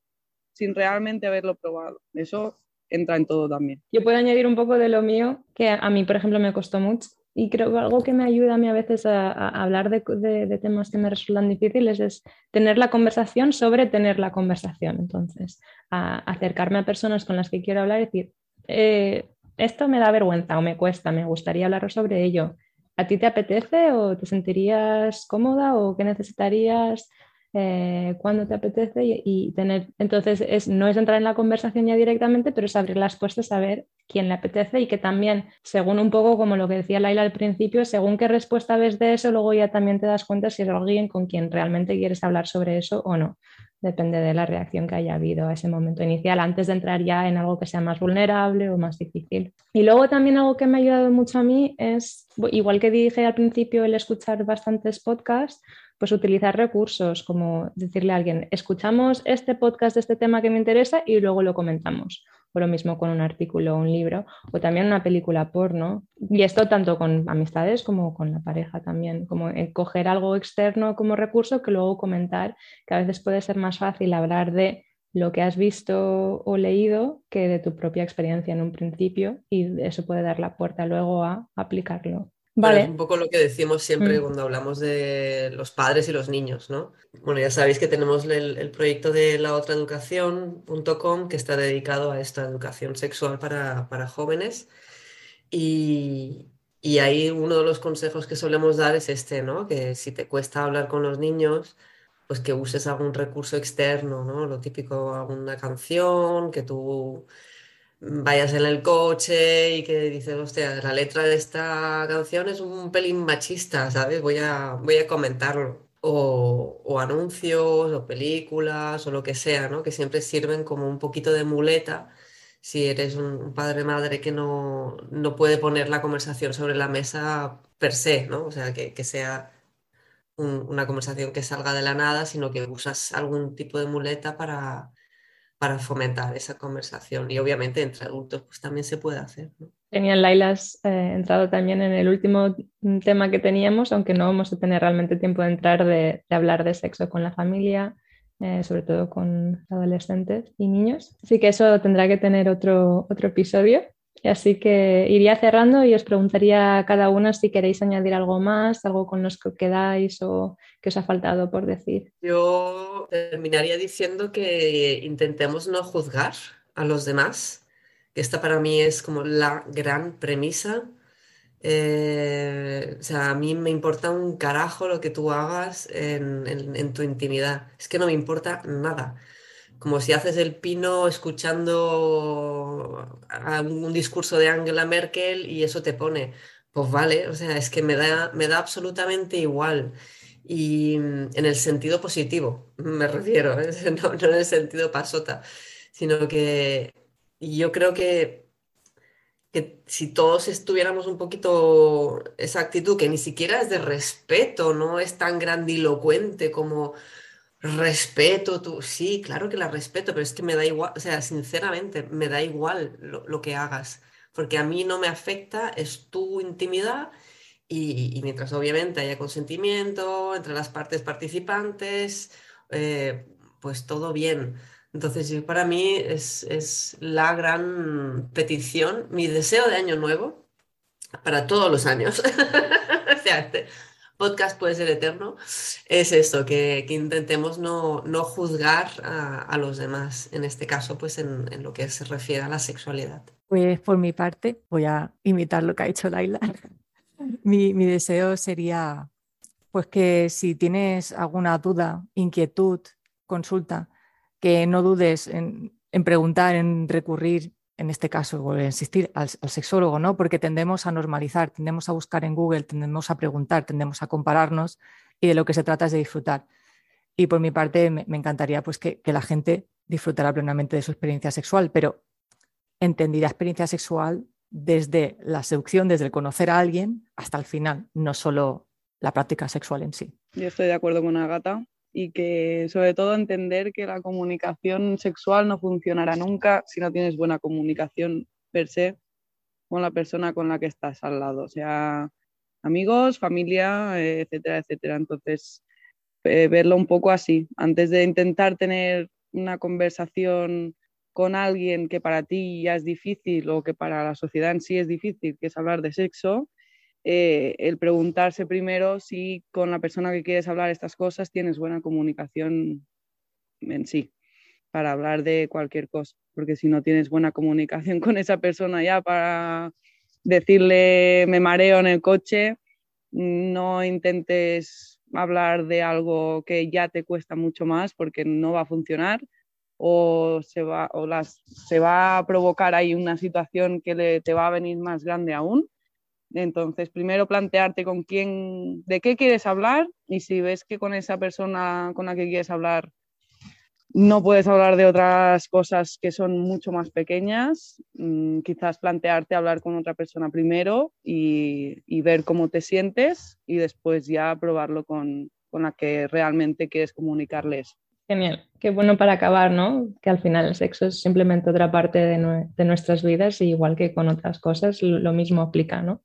sin realmente haberlo probado. Eso entra en todo también. Yo puedo añadir un poco de lo mío, que a mí, por ejemplo, me costó mucho, y creo que algo que me ayuda a mí a veces a, hablar de, temas que me resultan difíciles es tener la conversación sobre tener la conversación. Entonces, acercarme a personas con las que quiero hablar y decir, eh, esto me da vergüenza o me cuesta, me gustaría hablar sobre ello. ¿A ti te apetece o te sentirías cómoda o qué necesitarías? Eh, cuando te apetece y, tener, entonces es, no es entrar en la conversación ya directamente, pero es abrir las puertas a ver quién le apetece y que también, según un poco como lo que decía Laila al principio, según qué respuesta ves de eso, luego ya también te das cuenta si es alguien con quien realmente quieres hablar sobre eso o no. Depende de la reacción que haya habido a ese momento inicial, antes de entrar ya en algo que sea más vulnerable o más difícil. Y luego también algo que me ha ayudado mucho a mí es, igual que dije al principio, el escuchar bastantes podcasts, pues utilizar recursos como decirle a alguien, escuchamos este podcast de este tema que me interesa y luego lo comentamos. O lo mismo con un artículo o un libro, o también una película porno. Y esto tanto con amistades como con la pareja también, como coger algo externo como recurso que luego comentar, que a veces puede ser más fácil hablar de lo que has visto o leído que de tu propia experiencia en un principio y eso puede dar la puerta luego a aplicarlo es un poco lo que decimos siempre mm. cuando hablamos de los padres y los niños, ¿no? Bueno, ya sabéis que tenemos el, proyecto de la otra educación.com que está dedicado a esta educación sexual para, jóvenes. Y, y, ahí uno de los consejos que solemos dar es este, ¿no? Que si te cuesta hablar con los niños, pues que uses algún recurso externo, ¿no? Lo típico, alguna canción, que tú vayas en el coche y que dices, hostia, la letra de esta canción es un pelín machista, ¿sabes? Voy a, voy a comentarlo. O, anuncios o películas o lo que sea, ¿no? Que siempre sirven como un poquito de muleta si eres un padre madre que no, no puede poner la conversación sobre la mesa per se, ¿no? O sea, que, que sea una conversación que salga de la nada, sino que usas algún tipo de muleta para, para fomentar esa conversación. Y obviamente entre adultos pues también se puede hacer. ¿no? Genial, Laila, eh, entrado también en el último tema que teníamos, aunque no vamos a tener realmente tiempo de entrar de, hablar de sexo con la familia, eh, sobre todo con adolescentes y niños. Así que eso tendrá que tener otro, otro episodio. Así que iría cerrando y os preguntaría a cada uno si queréis añadir algo más, algo con los que quedáis o que os ha faltado por decir. Yo terminaría diciendo que intentemos no juzgar a los demás, que esta para mí es como la gran premisa. Eh, o sea, a mí me importa un carajo lo que tú hagas en tu intimidad. Es que no me importa nada como si haces el pino escuchando un discurso de Angela Merkel y eso te pone, pues vale, o sea, es que me da, me da absolutamente igual. Y mm, en el sentido positivo, me refiero, *laughs* no, en el sentido pasota, sino que yo creo que, que si todos estuviéramos un poquito esa actitud, que ni siquiera es de respeto, no es tan grandilocuente como Respeto, tú, sí, claro que la respeto, pero es que me da igual, o sea, sinceramente, me da igual lo, que hagas, porque a mí no me afecta, es tu intimidad y, mientras obviamente haya consentimiento entre las partes participantes, eh, pues todo bien. Entonces, para mí es, es la gran petición, mi deseo de año nuevo, para todos los años. *laughs* o sea, podcast puede ser eterno, es esto, que, intentemos no, juzgar a, los demás, en este caso, pues en, lo que se refiere a la sexualidad. Pues por mi parte, voy a imitar lo que ha hecho Laila. *laughs* mi, deseo sería, pues que si tienes alguna duda, inquietud, consulta, que no dudes en, en preguntar, en recurrir en este caso, voy a insistir, al, sexólogo, ¿no? Porque tendemos a normalizar, tendemos a buscar en Google, tendemos a preguntar, tendemos a compararnos y de lo que se trata es de disfrutar. Y por mi parte, me, encantaría pues, que, la gente disfrutara plenamente de su experiencia sexual, pero entendida experiencia sexual desde la seducción, desde el conocer a alguien hasta el final, no solo la práctica sexual en sí. Yo estoy de acuerdo con Agata y que sobre todo entender que la comunicación sexual no funcionará nunca si no tienes buena comunicación per se con la persona con la que estás al lado, o sea, amigos, familia, etcétera, etcétera. Entonces, eh, verlo un poco así, antes de intentar tener una conversación con alguien que para ti ya es difícil o que para la sociedad en sí es difícil, que es hablar de sexo, eh, el preguntarse primero si con la persona que quieres hablar estas cosas tienes buena comunicación en sí, para hablar de cualquier cosa, porque si no tienes buena comunicación *laughs* con esa persona ya para decirle me mareo en el coche, no intentes hablar de algo que ya te cuesta mucho más porque no va a funcionar o se va, o las, se va a provocar ahí una situación que te va a venir más grande aún entonces, primero plantearte con quién, de qué quieres hablar y si ves que con esa persona con la que quieres hablar no puedes hablar de otras cosas que son mucho más pequeñas, mm, quizás plantearte hablar con otra persona primero y, ver cómo te sientes y después ya probarlo con, la que realmente quieres comunicarles. Genial, qué bueno para acabar, ¿no? Que al final el sexo es simplemente otra parte de, de nuestras vidas y igual que con otras cosas, lo mismo aplica, ¿no?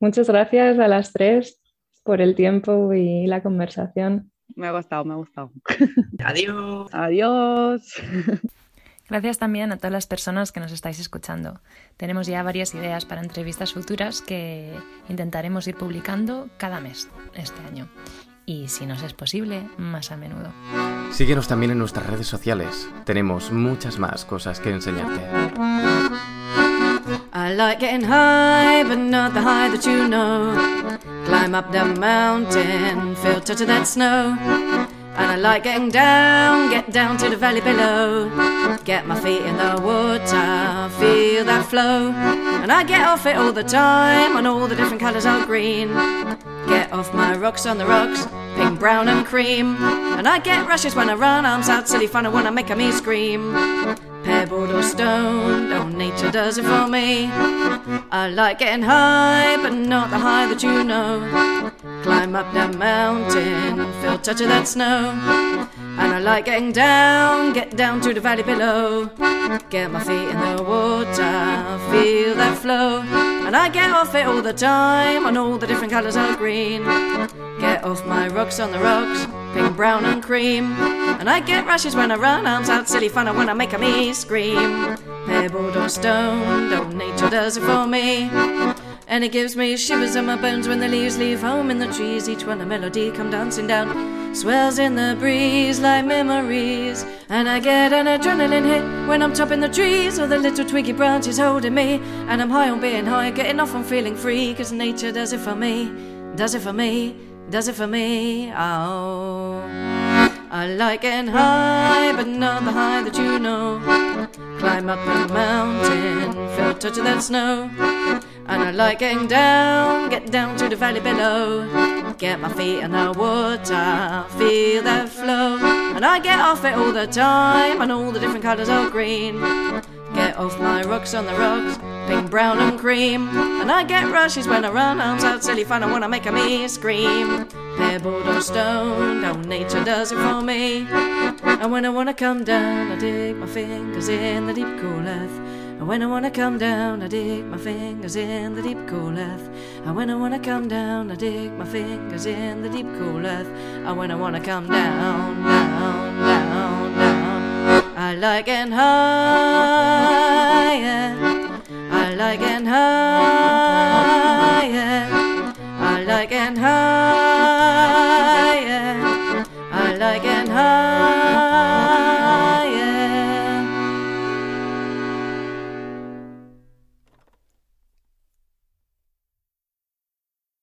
Muchas gracias a las tres por el tiempo y la conversación. Me ha gustado, me ha gustado. Adiós. Adiós. Gracias también a todas las personas que nos estáis escuchando. Tenemos ya varias ideas para entrevistas futuras que intentaremos ir publicando cada mes este año. Y si nos es posible, más a menudo. Síguenos también en nuestras redes sociales. Tenemos muchas más cosas que enseñarte. I like getting high, but not the high that you know. Climb up the mountain, filter to that snow. And I like getting down, get down to the valley below. Get my feet in the water, feel that flow. And I get off it all the time, on all the different colours are green. Get off my rocks on the rocks, pink, brown, and cream. And I get rushes when I run, arms out, silly fun, I wanna make me scream. Pebbled or stone, oh, nature does it for me. I like getting high, but not the high that you know. Climb up that mountain, feel touch of that snow. And I like getting down, get down to the valley below. Get my feet in the water, feel that flow. And I get off it all the time on all the different colours of green. Get off my rocks on the rocks, pink, brown, and cream. And I get rushes when I run, arms out, silly fun, I wanna make a me scream. Pebbled or stone, oh, nature does it for me. And it gives me shivers in my bones when the leaves leave home in the trees, each one a melody come dancing down. Swells in the breeze like memories. And I get an adrenaline hit when I'm topping the trees, or the little twiggy branches holding me. And I'm high on being high, getting off on feeling free, cause nature does it for me, does it for me, does it for me. Oh. I like getting high, but not the high that you know. Climb up the mountain, feel touch of that snow. And I like getting down, get down to the valley below. Get my feet in the water, feel the flow. And I get off it all the time, and all the different colours of green. Get off my rocks on the rocks, pink, brown, and cream. And I get rushes when I run, arms out, silly fun, I wanna make a me scream. Pebbled or stone, how nature does it for me. And when I wanna come down, I dig my fingers in the deep cool earth. And when I wanna come down, I dig my fingers in the deep cool earth. And when I wanna come down, I dig my fingers in the deep cool earth. And when I wanna come down, down, down, down. I like getting higher. I like getting higher. I like getting higher.